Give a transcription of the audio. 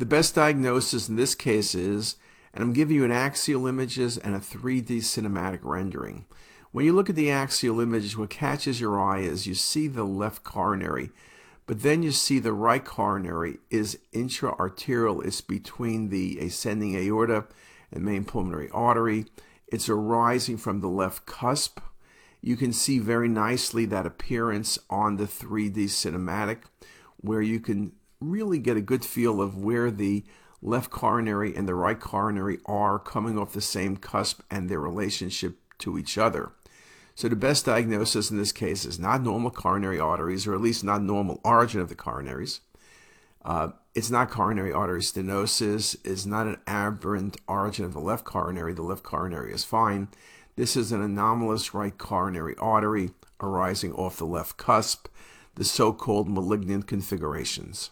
The best diagnosis in this case is, and I'm giving you an axial images and a 3D cinematic rendering. When you look at the axial images, what catches your eye is you see the left coronary, but then you see the right coronary is interarterial. It's between the ascending aorta and main pulmonary artery. It's arising from the left cusp. You can see very nicely that appearance on the 3D cinematic where you can really get a good feel of where the left coronary and the right coronary are coming off the same cusp and their relationship to each other. So the best diagnosis in this case is not normal coronary arteries, or at least not normal origin of the coronaries. Uh, it's not coronary artery stenosis. It's not an aberrant origin of the left coronary. The left coronary is fine. This is an anomalous right coronary artery arising off the left cusp, the so-called malignant configurations.